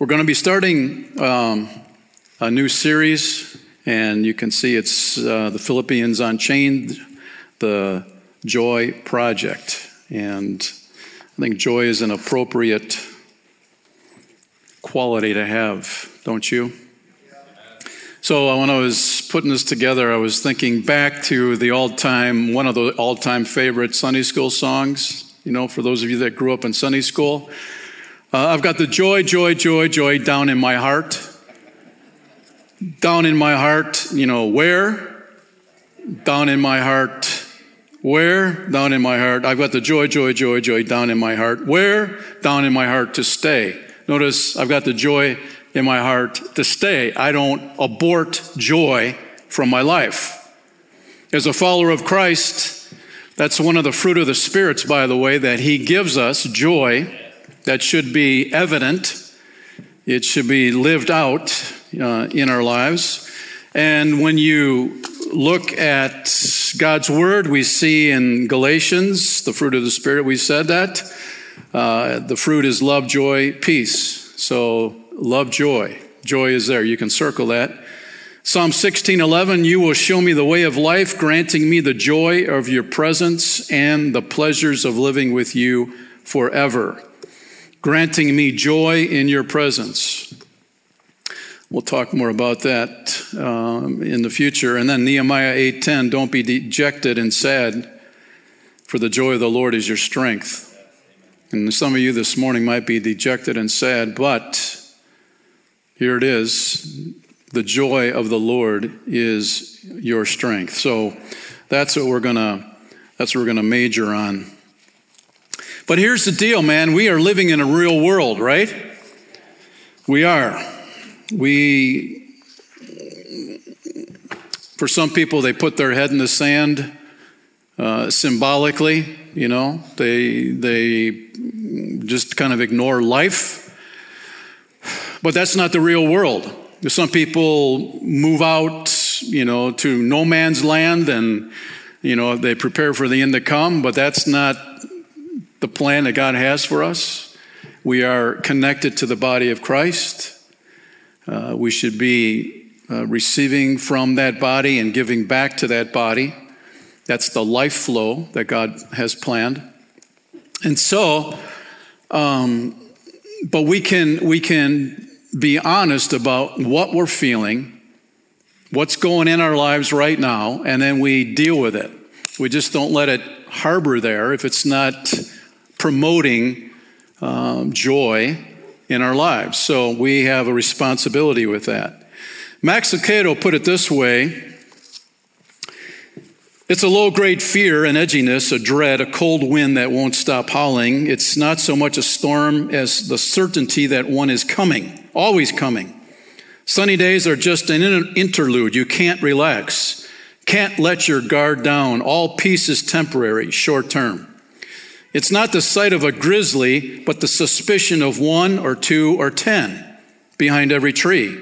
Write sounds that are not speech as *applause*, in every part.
We're going to be starting um, a new series, and you can see it's uh, the Philippians Unchained, the Joy Project. And I think joy is an appropriate quality to have, don't you? So when I was putting this together, I was thinking back to the all-time, one of the all-time favorite Sunday school songs. You know, for those of you that grew up in Sunday school, uh, I've got the joy, joy, joy, joy down in my heart. Down in my heart, you know, where? Down in my heart. Where? Down in my heart. I've got the joy, joy, joy, joy down in my heart. Where? Down in my heart to stay. Notice I've got the joy in my heart to stay. I don't abort joy from my life. As a follower of Christ, that's one of the fruit of the spirits, by the way, that He gives us joy that should be evident. It should be lived out uh, in our lives. And when you look at God's Word, we see in Galatians, the fruit of the Spirit, we said that. Uh, the fruit is love, joy, peace. So, love, joy. Joy is there. You can circle that. Psalm 16:11 You will show me the way of life granting me the joy of your presence and the pleasures of living with you forever granting me joy in your presence. We'll talk more about that um, in the future. And then Nehemiah 8:10, don't be dejected and sad, for the joy of the Lord is your strength. And some of you this morning might be dejected and sad, but here it is. The joy of the Lord is your strength. So that's what we're gonna that's what we're gonna major on but here's the deal, man. We are living in a real world, right? We are. We, for some people, they put their head in the sand uh, symbolically, you know, they, they just kind of ignore life. But that's not the real world. Some people move out, you know, to no man's land and, you know, they prepare for the end to come, but that's not plan that God has for us. We are connected to the body of Christ. Uh, we should be uh, receiving from that body and giving back to that body. That's the life flow that God has planned. And so, um, but we can we can be honest about what we're feeling, what's going in our lives right now, and then we deal with it. We just don't let it harbor there if it's not promoting um, joy in our lives. So we have a responsibility with that. Max Lucado put it this way it's a low grade fear, an edginess, a dread, a cold wind that won't stop howling. It's not so much a storm as the certainty that one is coming, always coming. Sunny days are just an interlude. You can't relax, can't let your guard down. All peace is temporary, short term. It's not the sight of a grizzly, but the suspicion of one or two or ten behind every tree,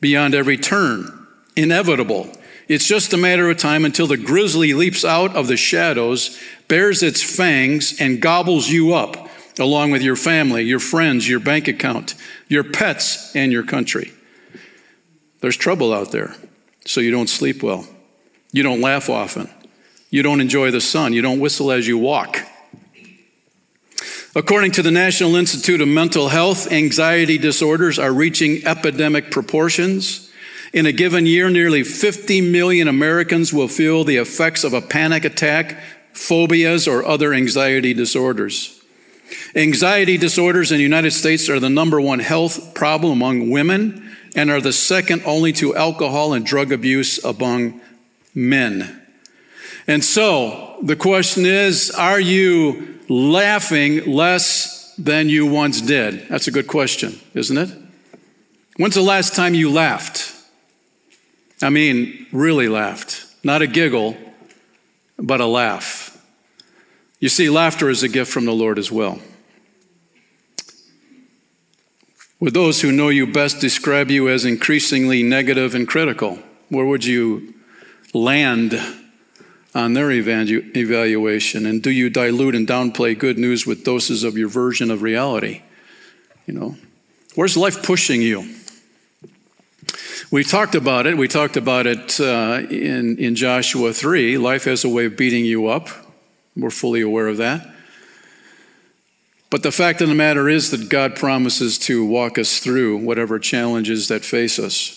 beyond every turn. Inevitable. It's just a matter of time until the grizzly leaps out of the shadows, bares its fangs, and gobbles you up, along with your family, your friends, your bank account, your pets, and your country. There's trouble out there, so you don't sleep well. You don't laugh often. You don't enjoy the sun. You don't whistle as you walk. According to the National Institute of Mental Health, anxiety disorders are reaching epidemic proportions. In a given year, nearly 50 million Americans will feel the effects of a panic attack, phobias, or other anxiety disorders. Anxiety disorders in the United States are the number one health problem among women and are the second only to alcohol and drug abuse among men. And so the question is are you laughing less than you once did? That's a good question, isn't it? When's the last time you laughed? I mean, really laughed. Not a giggle, but a laugh. You see, laughter is a gift from the Lord as well. Would those who know you best describe you as increasingly negative and critical? Where would you land on their evaluation? And do you dilute and downplay good news with doses of your version of reality? You know, Where's life pushing you? We talked about it. We talked about it uh, in, in Joshua 3. Life has a way of beating you up. We're fully aware of that. But the fact of the matter is that God promises to walk us through whatever challenges that face us.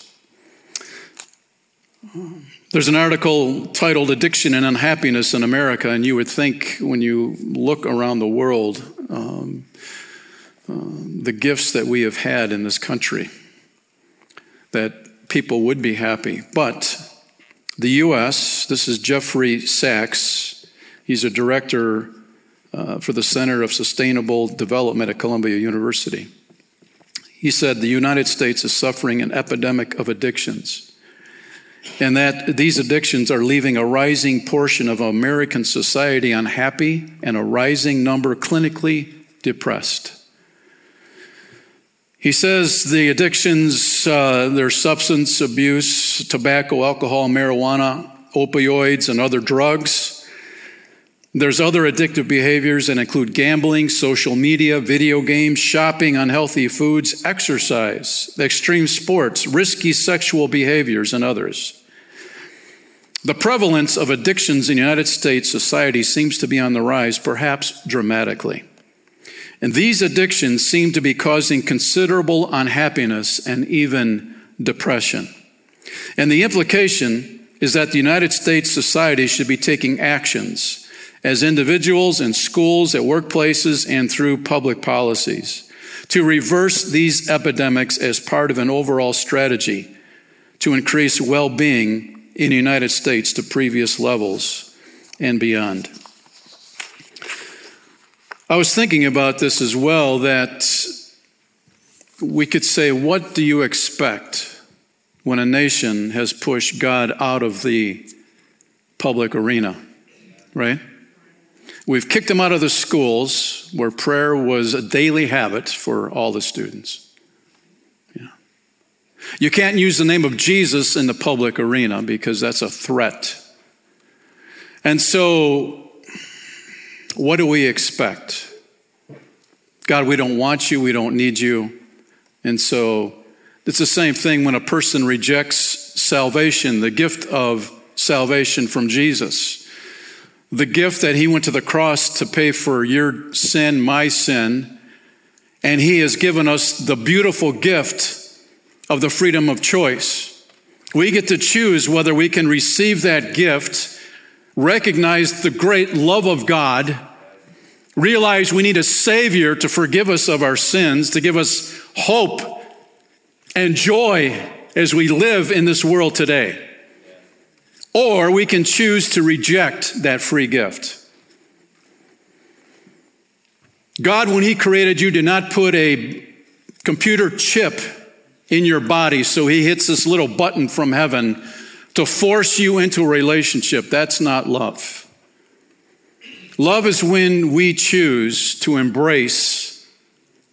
There's an article titled Addiction and Unhappiness in America, and you would think when you look around the world, um, uh, the gifts that we have had in this country, that people would be happy. But the U.S., this is Jeffrey Sachs, he's a director uh, for the Center of Sustainable Development at Columbia University. He said the United States is suffering an epidemic of addictions, and that these addictions are leaving a rising portion of American society unhappy and a rising number clinically depressed. He says the addictions, uh, their substance abuse, tobacco, alcohol, marijuana, opioids, and other drugs. There's other addictive behaviors that include gambling, social media, video games, shopping, unhealthy foods, exercise, extreme sports, risky sexual behaviors, and others. The prevalence of addictions in United States society seems to be on the rise, perhaps dramatically. And these addictions seem to be causing considerable unhappiness and even depression. And the implication is that the United States society should be taking actions as individuals in schools, at workplaces, and through public policies to reverse these epidemics as part of an overall strategy to increase well being in the United States to previous levels and beyond. I was thinking about this as well that we could say, what do you expect when a nation has pushed God out of the public arena? Right? We've kicked them out of the schools where prayer was a daily habit for all the students. Yeah. You can't use the name of Jesus in the public arena because that's a threat. And so what do we expect? God, we don't want you, we don't need you. And so it's the same thing when a person rejects salvation, the gift of salvation from Jesus. The gift that he went to the cross to pay for your sin, my sin, and he has given us the beautiful gift of the freedom of choice. We get to choose whether we can receive that gift recognize the great love of God, realize we need a Savior to forgive us of our sins, to give us hope and joy as we live in this world today. Or we can choose to reject that free gift. God, when He created you, did not put a computer chip in your body so He hits this little button from heaven to force you into a relationship. That's not love. Love is when we choose to embrace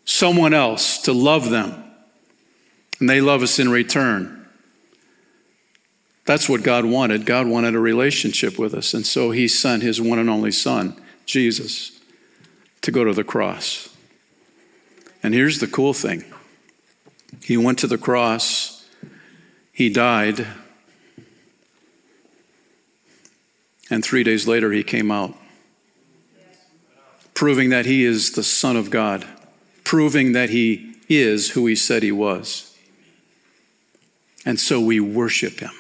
someone else, to love them, and they love us in return. That's what God wanted. God wanted a relationship with us, and so He sent His one and only Son, Jesus, to go to the cross. And here's the cool thing He went to the cross, He died And three days later, he came out, proving that he is the Son of God, proving that he is who he said he was. And so we worship him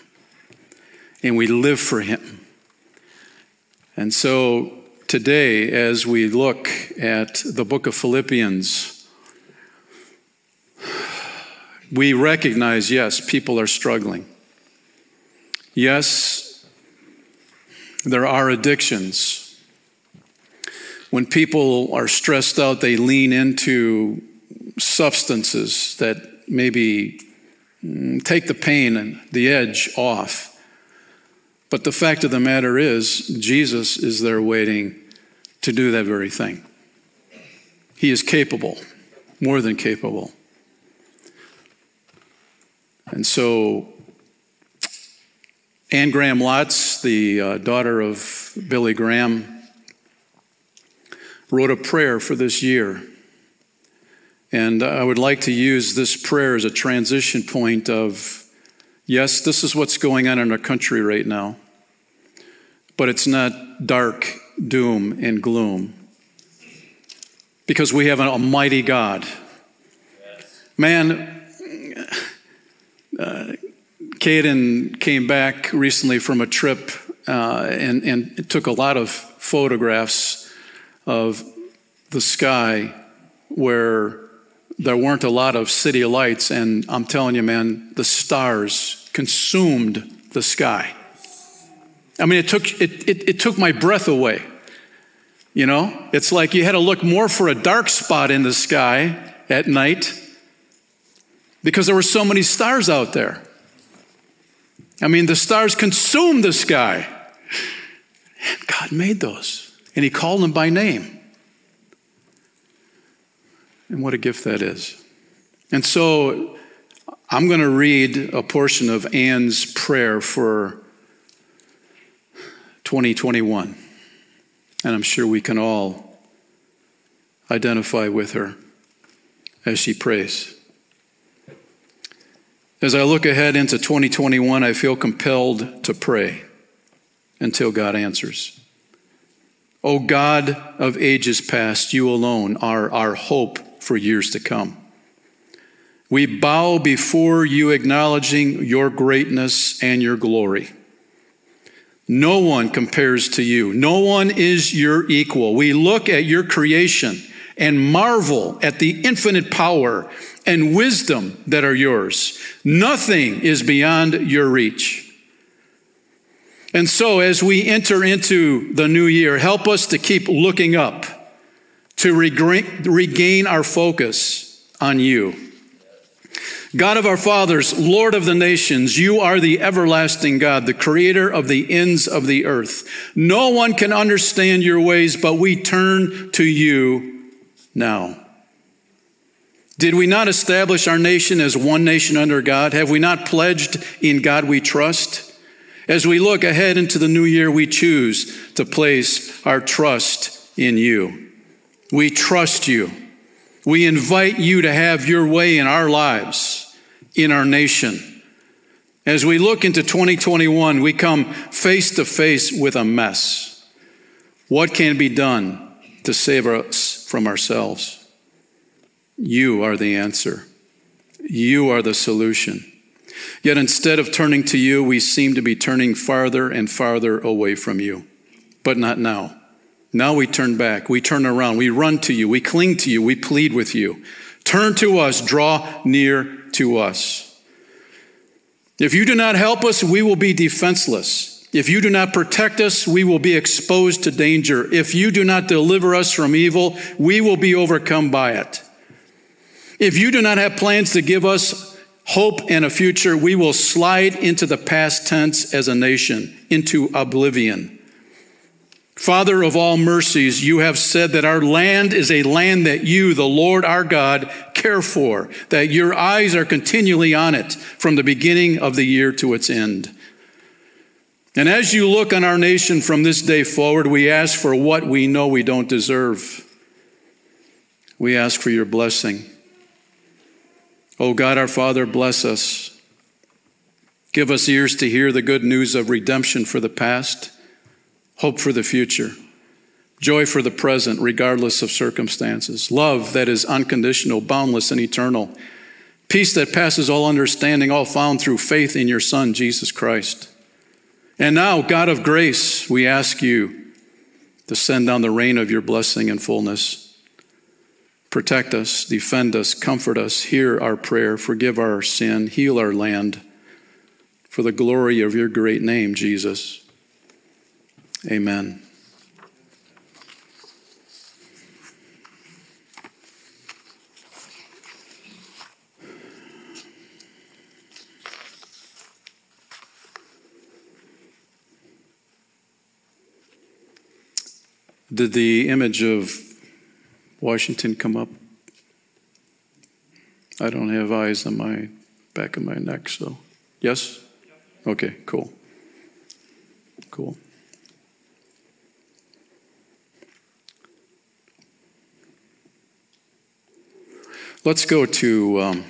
and we live for him. And so today, as we look at the book of Philippians, we recognize yes, people are struggling. Yes, there are addictions. When people are stressed out, they lean into substances that maybe mm, take the pain and the edge off. But the fact of the matter is, Jesus is there waiting to do that very thing. He is capable, more than capable. And so Anne Graham Lotz, the uh, daughter of Billy Graham, wrote a prayer for this year. And I would like to use this prayer as a transition point of yes, this is what's going on in our country right now, but it's not dark doom and gloom because we have an almighty God. Man, uh, Caden came back recently from a trip uh, and, and took a lot of photographs of the sky where there weren't a lot of city lights. And I'm telling you, man, the stars consumed the sky. I mean, it took, it, it, it took my breath away. You know, it's like you had to look more for a dark spot in the sky at night because there were so many stars out there. I mean, the stars consumed the sky. And God made those, and He called them by name. And what a gift that is. And so I'm going to read a portion of Anne's prayer for 2021. And I'm sure we can all identify with her as she prays. As I look ahead into 2021, I feel compelled to pray until God answers. O God of ages past, you alone are our hope for years to come. We bow before you, acknowledging your greatness and your glory. No one compares to you. No one is your equal. We look at your creation and marvel at the infinite power and wisdom that are yours. Nothing is beyond your reach. And so, as we enter into the new year, help us to keep looking up, to regain our focus on you. God of our fathers, Lord of the nations, you are the everlasting God, the creator of the ends of the earth. No one can understand your ways, but we turn to you now. Did we not establish our nation as one nation under God? Have we not pledged in God we trust? As we look ahead into the new year, we choose to place our trust in you. We trust you. We invite you to have your way in our lives, in our nation. As we look into 2021, we come face to face with a mess. What can be done to save us from ourselves? You are the answer. You are the solution. Yet instead of turning to you, we seem to be turning farther and farther away from you. But not now. Now we turn back, we turn around, we run to you, we cling to you, we plead with you. Turn to us, draw near to us. If you do not help us, we will be defenseless. If you do not protect us, we will be exposed to danger. If you do not deliver us from evil, we will be overcome by it. If you do not have plans to give us hope and a future, we will slide into the past tense as a nation, into oblivion. Father of all mercies, you have said that our land is a land that you, the Lord our God, care for, that your eyes are continually on it from the beginning of the year to its end. And as you look on our nation from this day forward, we ask for what we know we don't deserve. We ask for your blessing. Oh God, our Father, bless us. Give us ears to hear the good news of redemption for the past hope for the future, joy for the present, regardless of circumstances, love that is unconditional, boundless, and eternal, peace that passes all understanding, all found through faith in your Son, Jesus Christ. And now, God of grace, we ask you to send down the rain of your blessing and fullness. Protect us, defend us, comfort us, hear our prayer, forgive our sin, heal our land for the glory of your great name, Jesus. Amen. Did the image of Washington come up? I don't have eyes on my back of my neck, so yes? Okay, cool. Cool. Let's go to um,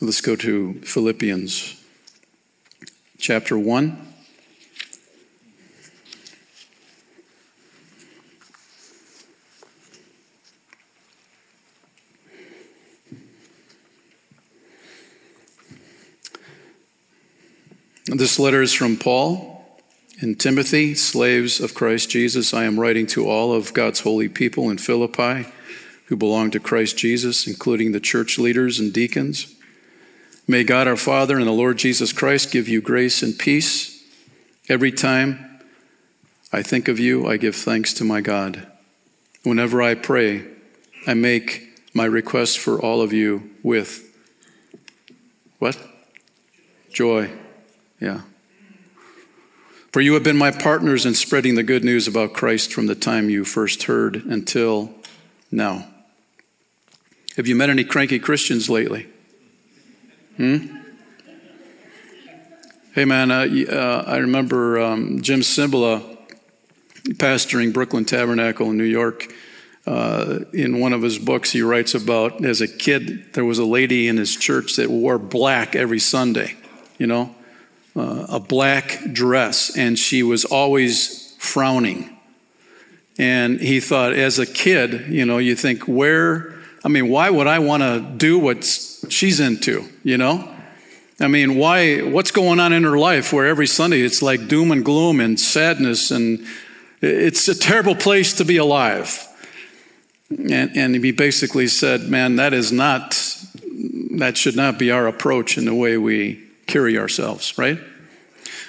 let's go to Philippians chapter one. This letter is from Paul and Timothy, slaves of Christ Jesus. I am writing to all of God's holy people in Philippi who belong to Christ Jesus, including the church leaders and deacons. May God our Father and the Lord Jesus Christ give you grace and peace. Every time I think of you, I give thanks to my God. Whenever I pray, I make my request for all of you with what? Joy. Yeah. For you have been my partners in spreading the good news about Christ from the time you first heard until now. Have you met any cranky Christians lately? Hmm? Hey, man, uh, uh, I remember um, Jim Cymbala pastoring Brooklyn Tabernacle in New York. Uh, in one of his books, he writes about as a kid, there was a lady in his church that wore black every Sunday, you know? uh, a black dress, and she was always frowning. And he thought, as a kid, you know, you think, where, I mean, why would I want to do what she's into, you know? I mean, why, what's going on in her life where every Sunday it's like doom and gloom and sadness, and it's a terrible place to be alive. And, and he basically said, man, that is not, that should not be our approach in the way we carry ourselves, right?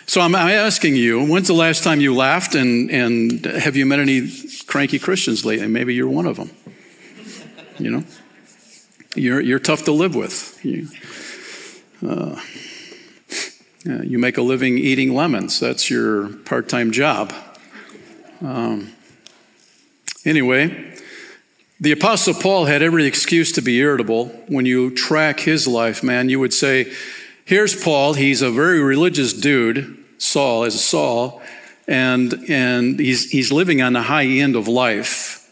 So I'm asking you, when's the last time you laughed and, and have you met any cranky Christians lately? Maybe you're one of them. You know? You're, you're tough to live with. You, uh, you make a living eating lemons. That's your part time job. Um, anyway, the Apostle Paul had every excuse to be irritable. When you track his life, man, you would say, Here's Paul. He's a very religious dude, Saul, as Saul, and, and he's, he's living on the high end of life.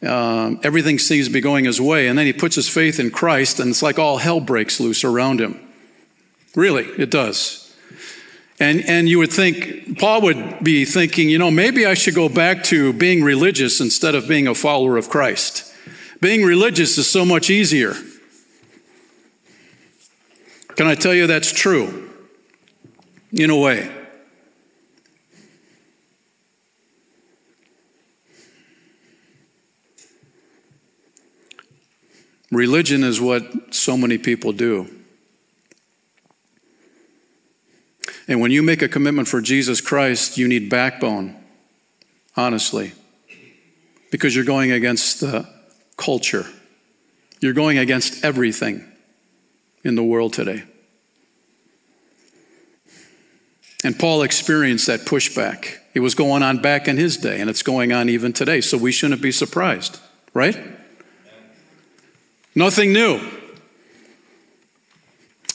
Um, everything seems to be going his way, and then he puts his faith in Christ, and it's like all hell breaks loose around him. Really, it does. And, and you would think, Paul would be thinking, you know, maybe I should go back to being religious instead of being a follower of Christ. Being religious is so much easier. Can I tell you that's true? In a way. Religion is what so many people do. And when you make a commitment for Jesus Christ, you need backbone, honestly, because you're going against the culture. You're going against everything in the world today. And Paul experienced that pushback. It was going on back in his day, and it's going on even today. So we shouldn't be surprised, right? Nothing new.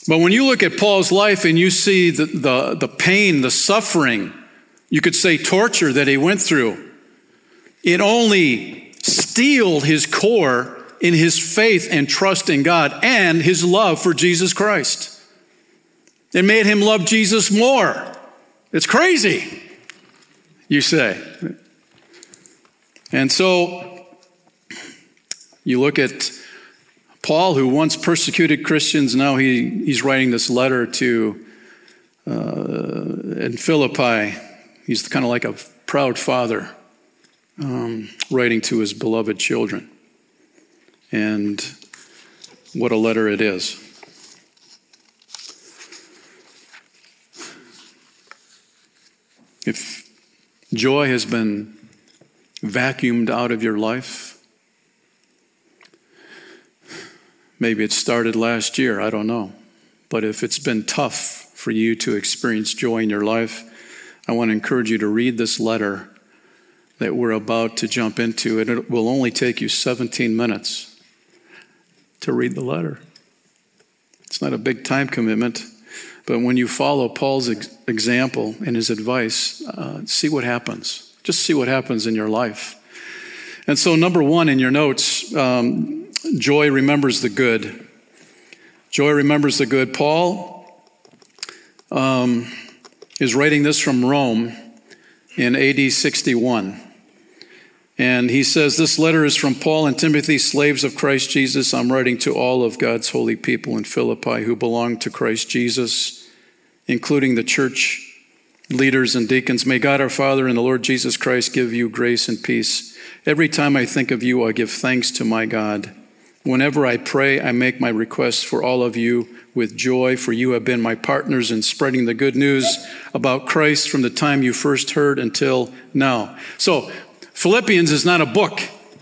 But when you look at Paul's life and you see the, the, the pain, the suffering, you could say torture that he went through, it only steeled his core in his faith and trust in God and his love for Jesus Christ. It made him love Jesus more. It's crazy, you say. And so you look at Paul, who once persecuted Christians, now he, he's writing this letter to uh, in Philippi. He's kind of like a proud father um, writing to his beloved children. And what a letter it is. If joy has been vacuumed out of your life, maybe it started last year, I don't know. But if it's been tough for you to experience joy in your life, I want to encourage you to read this letter that we're about to jump into. And It will only take you 17 minutes to read the letter. It's not a big time commitment, but when you follow Paul's ex- example and his advice, uh, see what happens. Just see what happens in your life. And so, number one in your notes, um, Joy remembers the good. Joy remembers the good. Paul um, is writing this from Rome in AD 61. And he says, This letter is from Paul and Timothy, slaves of Christ Jesus. I'm writing to all of God's holy people in Philippi who belong to Christ Jesus, including the church leaders and deacons. May God our Father and the Lord Jesus Christ give you grace and peace. Every time I think of you, I give thanks to my God. Whenever I pray, I make my requests for all of you with joy, for you have been my partners in spreading the good news about Christ from the time you first heard until now. So, Philippians is not a book,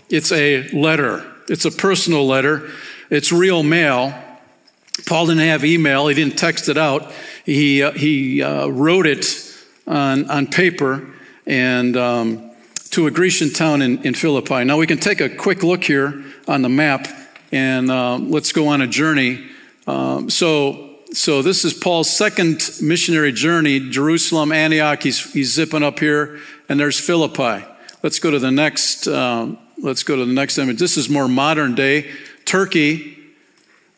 it's a letter. It's a personal letter, it's real mail. Paul didn't have email, he didn't text it out. He, uh, he uh, wrote it on, on paper and um, to a Grecian town in, in Philippi. Now we can take a quick look here on the map and uh, let's go on a journey. Um, so, so this is Paul's second missionary journey: Jerusalem, Antioch. He's, he's zipping up here, and there's Philippi. Let's go to the next. Um, let's go to the next image. This is more modern day Turkey.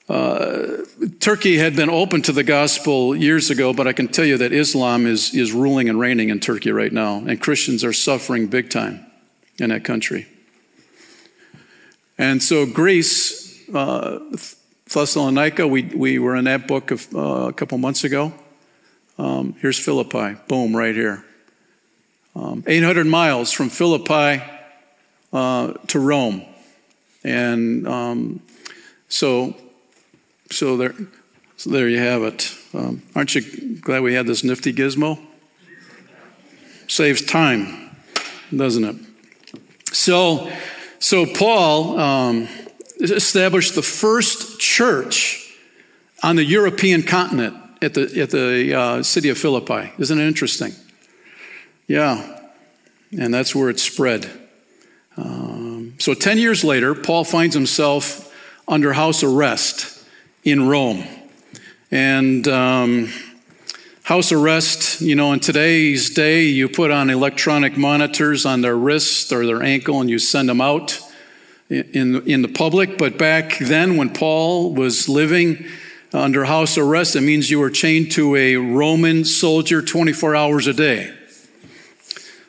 Uh, Turkey had been open to the gospel years ago, but I can tell you that Islam is, is ruling and reigning in Turkey right now, and Christians are suffering big time in that country. And so Greece uh, Thessalonica, we, we were in that book of, uh, a couple months ago. Um, here's Philippi, boom, right here. Um, 800 miles from Philippi uh, to Rome. And um, so, so, there, so there you have it. Um, aren't you glad we had this nifty gizmo? Saves time, doesn't it? So, so Paul um, established the first church on the European continent at the, at the uh, city of Philippi. Isn't it interesting? Yeah. And that's where it spread. Um, so 10 years later, Paul finds himself under house arrest in Rome. And um, house arrest, you know, in today's day, you put on electronic monitors on their wrist or their ankle and you send them out in, in the public, but back then when Paul was living under house arrest, it means you were chained to a Roman soldier 24 hours a day.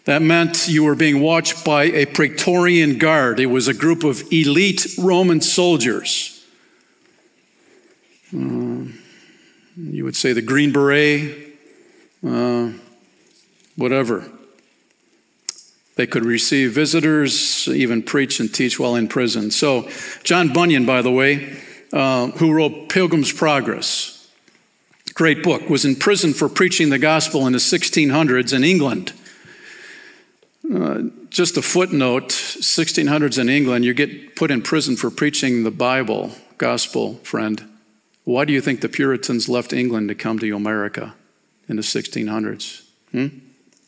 That meant you were being watched by a Praetorian Guard. It was a group of elite Roman soldiers. Uh, you would say the Green Beret, uh, whatever. They could receive visitors, even preach and teach while in prison. So, John Bunyan, by the way, uh, who wrote Pilgrim's Progress, great book, was in prison for preaching the gospel in the 1600s in England. Uh, just a footnote 1600s in England, you get put in prison for preaching the Bible, gospel, friend. Why do you think the Puritans left England to come to America in the 1600s? Hmm?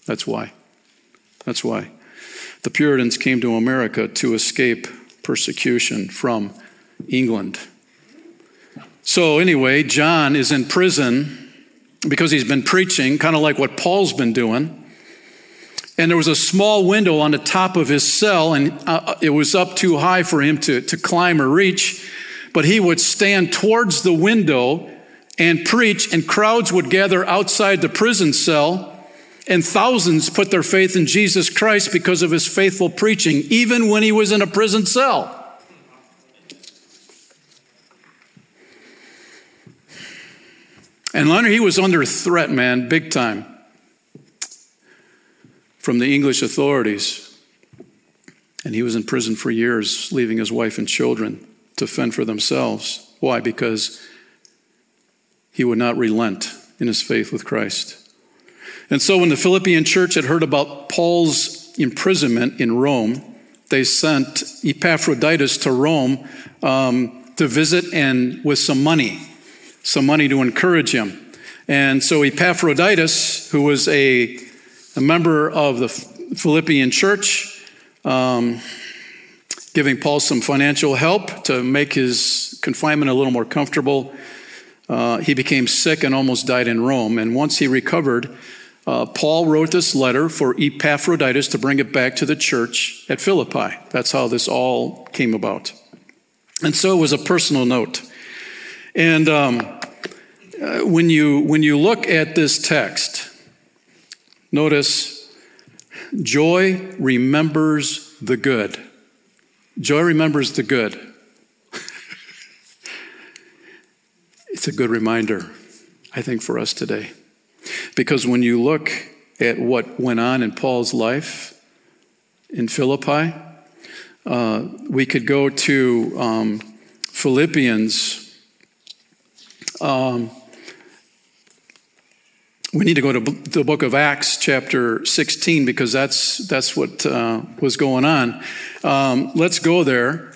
That's why. That's why. The Puritans came to America to escape persecution from England. So, anyway, John is in prison because he's been preaching, kind of like what Paul's been doing. And there was a small window on the top of his cell, and uh, it was up too high for him to, to climb or reach. But he would stand towards the window and preach, and crowds would gather outside the prison cell and thousands put their faith in Jesus Christ because of his faithful preaching, even when he was in a prison cell. And Leonard, he was under threat, man, big time, from the English authorities. And he was in prison for years, leaving his wife and children to fend for themselves. Why? Because he would not relent in his faith with Christ. And so when the Philippian church had heard about Paul's imprisonment in Rome, they sent Epaphroditus to Rome um, to visit and with some money, some money to encourage him. And so Epaphroditus, who was a, a member of the Philippian church, um, giving Paul some financial help to make his confinement a little more comfortable. Uh, he became sick and almost died in Rome. And once he recovered, uh, Paul wrote this letter for Epaphroditus to bring it back to the church at Philippi. That's how this all came about. And so it was a personal note. And um, uh, when, you, when you look at this text, notice joy remembers the good. Joy remembers the good. *laughs* it's a good reminder, I think, for us today. Because when you look at what went on in Paul's life in Philippi, uh, we could go to um, Philippians. Um, we need to go to the book of Acts, chapter 16, because that's, that's what uh, was going on. Um, let's go there.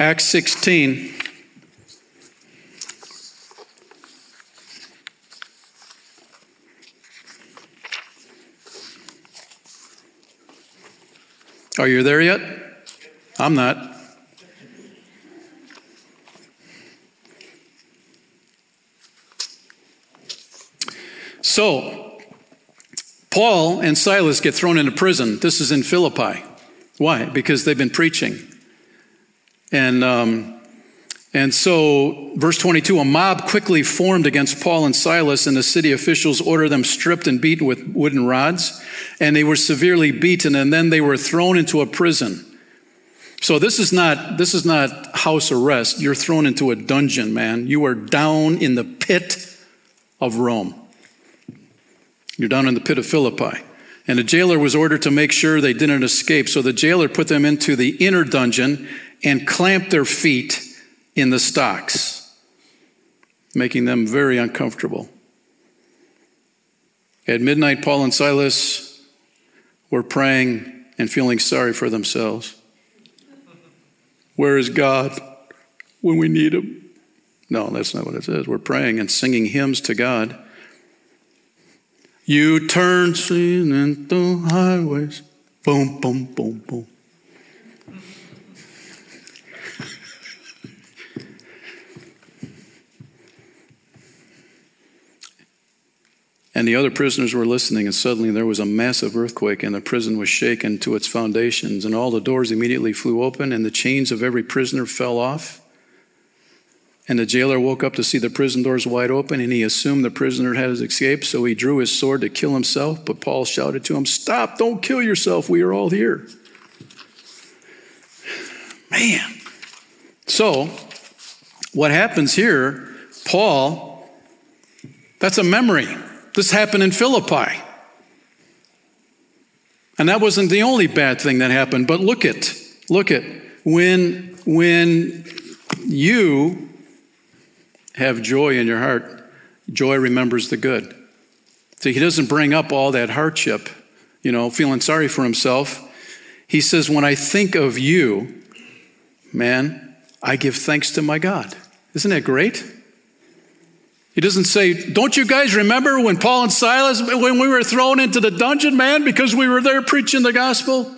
Acts 16. Are you there yet? I'm not. So, Paul and Silas get thrown into prison. This is in Philippi. Why? Because they've been preaching. And, um, and so, verse 22 a mob quickly formed against Paul and Silas, and the city officials ordered them stripped and beaten with wooden rods and they were severely beaten, and then they were thrown into a prison. So this is not this is not house arrest. You're thrown into a dungeon, man. You are down in the pit of Rome. You're down in the pit of Philippi. And the jailer was ordered to make sure they didn't escape. So the jailer put them into the inner dungeon and clamped their feet in the stocks, making them very uncomfortable. At midnight, Paul and Silas were praying and feeling sorry for themselves. Where is God when we need Him? No, that's not what it says. We're praying and singing hymns to God. You turn singing into highways. Boom, boom, boom, boom. And the other prisoners were listening, and suddenly there was a massive earthquake, and the prison was shaken to its foundations, and all the doors immediately flew open, and the chains of every prisoner fell off. And the jailer woke up to see the prison doors wide open, and he assumed the prisoner had escaped, so he drew his sword to kill himself. But Paul shouted to him, Stop, don't kill yourself, we are all here. Man. So, what happens here, Paul, that's a memory. This happened in Philippi. And that wasn't the only bad thing that happened, but look at, look at, when, when you have joy in your heart, joy remembers the good. So he doesn't bring up all that hardship, you know, feeling sorry for himself. He says, When I think of you, man, I give thanks to my God. Isn't that great? He doesn't say, Don't you guys remember when Paul and Silas, when we were thrown into the dungeon, man, because we were there preaching the gospel?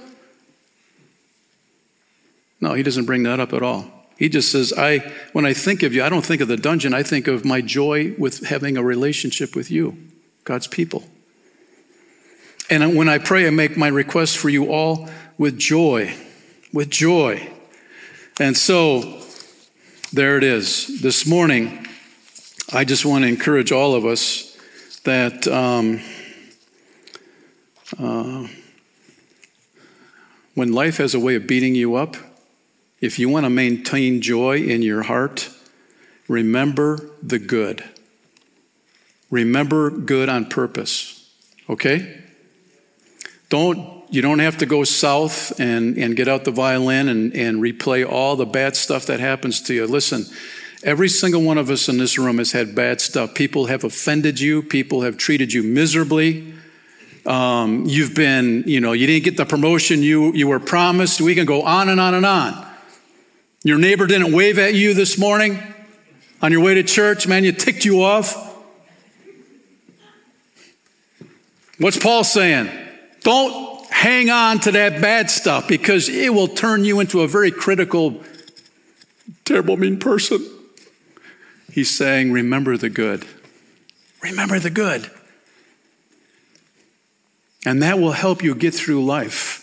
No, he doesn't bring that up at all. He just says, I, when I think of you, I don't think of the dungeon, I think of my joy with having a relationship with you, God's people. And when I pray, I make my request for you all with joy, with joy. And so, there it is. This morning, I just want to encourage all of us that um, uh, when life has a way of beating you up, if you want to maintain joy in your heart, remember the good. Remember good on purpose, okay? Don't, you don't have to go south and, and get out the violin and, and replay all the bad stuff that happens to you. Listen, Every single one of us in this room has had bad stuff. People have offended you, people have treated you miserably. Um, you've been, you know, you didn't get the promotion you, you were promised. We can go on and on and on. Your neighbor didn't wave at you this morning on your way to church, man, you ticked you off. What's Paul saying? Don't hang on to that bad stuff because it will turn you into a very critical, terrible, mean person. He's saying, Remember the good. Remember the good. And that will help you get through life.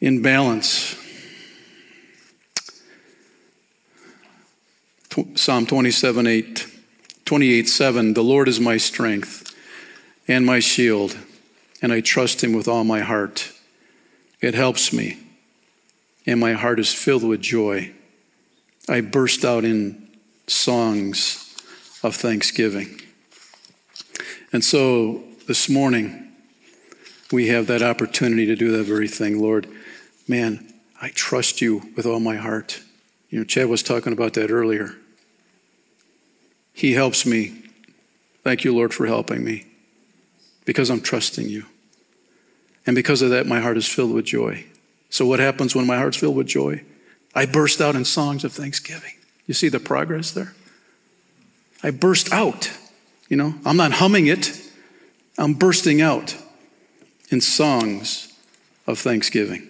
in balance. Psalm 27 8, 28 7 The Lord is my strength and my shield, and I trust him with all my heart. It helps me, and my heart is filled with joy. I burst out in songs of thanksgiving. And so this morning, we have that opportunity to do that very thing. Lord, man, I trust you with all my heart. You know, Chad was talking about that earlier. He helps me. Thank you, Lord, for helping me because I'm trusting you. And because of that, my heart is filled with joy. So, what happens when my heart's filled with joy? I burst out in songs of thanksgiving. You see the progress there? I burst out. You know, I'm not humming it, I'm bursting out in songs of thanksgiving.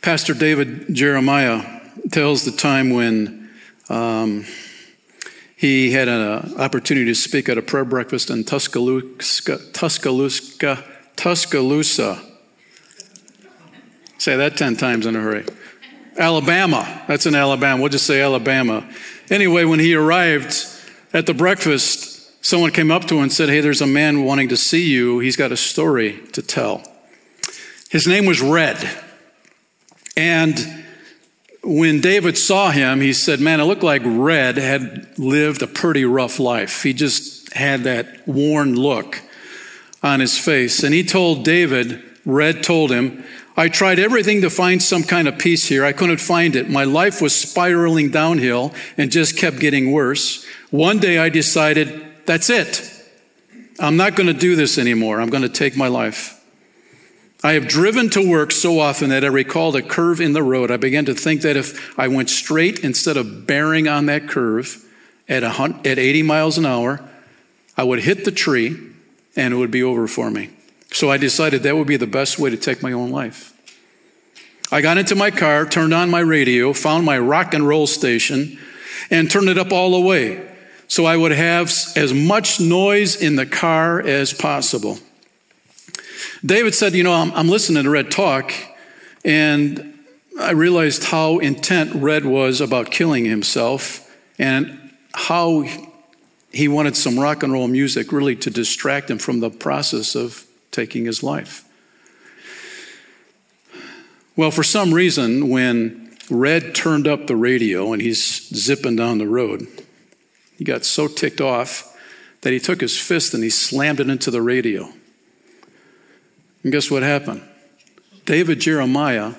Pastor David Jeremiah tells the time when um, he had an opportunity to speak at a prayer breakfast in Tuscaloosa, Tuscaloosa, Tuscaloosa. Say that 10 times in a hurry. Alabama. That's in Alabama. We'll just say Alabama. Anyway, when he arrived at the breakfast, someone came up to him and said, Hey, there's a man wanting to see you. He's got a story to tell. His name was Red. And when David saw him, he said, Man, it looked like Red had lived a pretty rough life. He just had that worn look on his face. And he told David, Red told him, I tried everything to find some kind of peace here. I couldn't find it. My life was spiraling downhill and just kept getting worse. One day I decided, that's it. I'm not going to do this anymore. I'm going to take my life. I have driven to work so often that I recalled a curve in the road. I began to think that if I went straight instead of bearing on that curve at, at 80 miles an hour, I would hit the tree and it would be over for me. So I decided that would be the best way to take my own life. I got into my car, turned on my radio, found my rock and roll station, and turned it up all the way so I would have as much noise in the car as possible. David said, You know, I'm, I'm listening to Red talk, and I realized how intent Red was about killing himself and how he wanted some rock and roll music really to distract him from the process of taking his life. Well, for some reason, when Red turned up the radio and he's zipping down the road, he got so ticked off that he took his fist and he slammed it into the radio. And guess what happened? David Jeremiah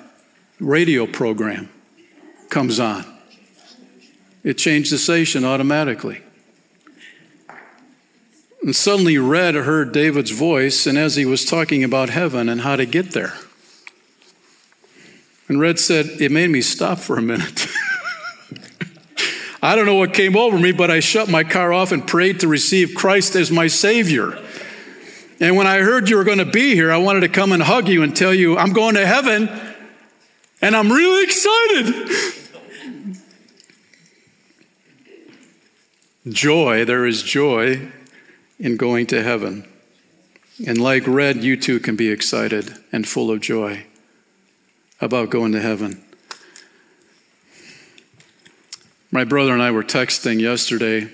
radio program comes on. It changed the station automatically. And suddenly Red heard David's voice, and as he was talking about heaven and how to get there. And Red said, It made me stop for a minute. *laughs* I don't know what came over me, but I shut my car off and prayed to receive Christ as my Savior. And when I heard you were going to be here, I wanted to come and hug you and tell you, I'm going to heaven and I'm really excited. *laughs* joy, there is joy in going to heaven. And like Red, you too can be excited and full of joy about going to heaven. My brother and I were texting yesterday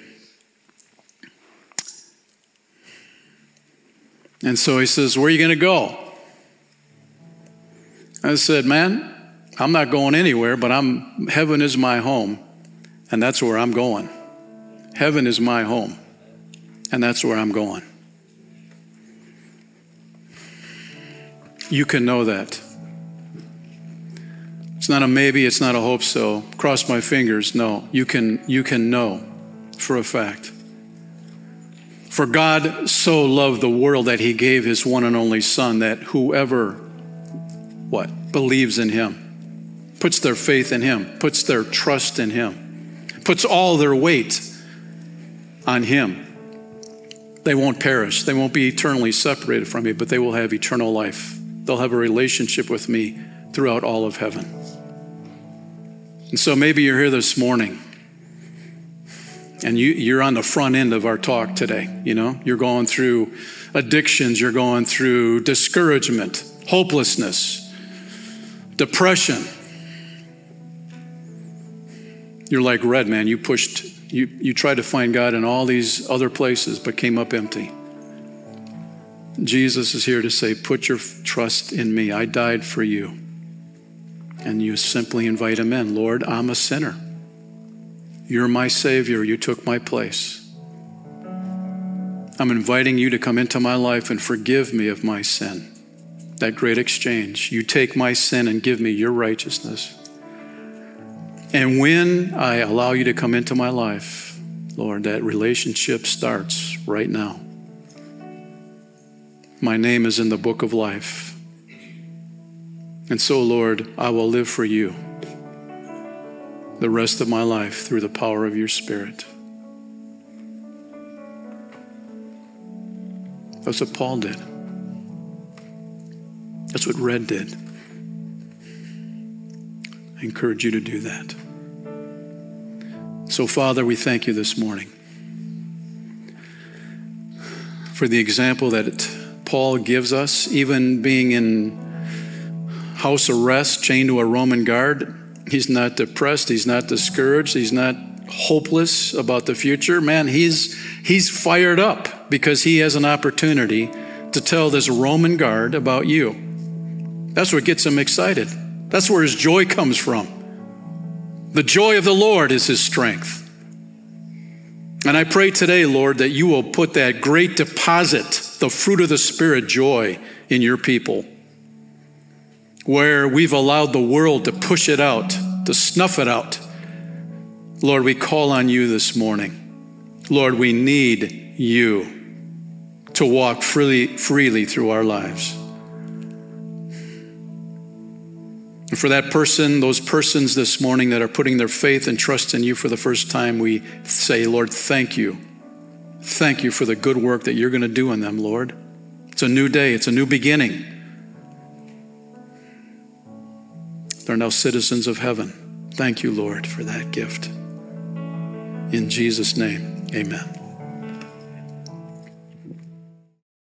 And so he says, Where are you going to go? I said, Man, I'm not going anywhere, but I'm heaven is my home, and that's where I'm going. Heaven is my home, and that's where I'm going. You can know that. It's not a maybe, it's not a hope so. Cross my fingers. No, you can you can know for a fact. For God so loved the world that he gave his one and only Son, that whoever, what, believes in him, puts their faith in him, puts their trust in him, puts all their weight on him, they won't perish. They won't be eternally separated from me, but they will have eternal life. They'll have a relationship with me throughout all of heaven. And so maybe you're here this morning and you, you're on the front end of our talk today. You know, you're going through addictions, you're going through discouragement, hopelessness, depression. You're like red, man. You pushed, you, you tried to find God in all these other places, but came up empty. Jesus is here to say, Put your trust in me. I died for you. And you simply invite him in. Lord, I'm a sinner. You're my Savior. You took my place. I'm inviting you to come into my life and forgive me of my sin. That great exchange. You take my sin and give me your righteousness. And when I allow you to come into my life, Lord, that relationship starts right now. My name is in the book of life. And so, Lord, I will live for you the rest of my life through the power of your Spirit. That's what Paul did. That's what Red did. I encourage you to do that. So, Father, we thank you this morning for the example that Paul gives us, even being in house arrest, chained to a Roman guard. He's not depressed, he's not discouraged, he's not hopeless about the future. Man, he's, he's fired up because he has an opportunity to tell this Roman guard about you. That's what gets him excited. That's where his joy comes from. The joy of the Lord is his strength. And I pray today, Lord, that you will put that great deposit, the fruit of the Spirit, joy, in your people. Where we've allowed the world to push it out, to snuff it out. Lord, we call on you this morning. Lord, we need you to walk freely, freely through our lives. And for that person, those persons this morning that are putting their faith and trust in you for the first time, we say, Lord, thank you. Thank you for the good work that you're going to do in them, Lord. It's a new day, it's a new beginning. They're now citizens of heaven. Thank you, Lord, for that gift. In Jesus' name, amen.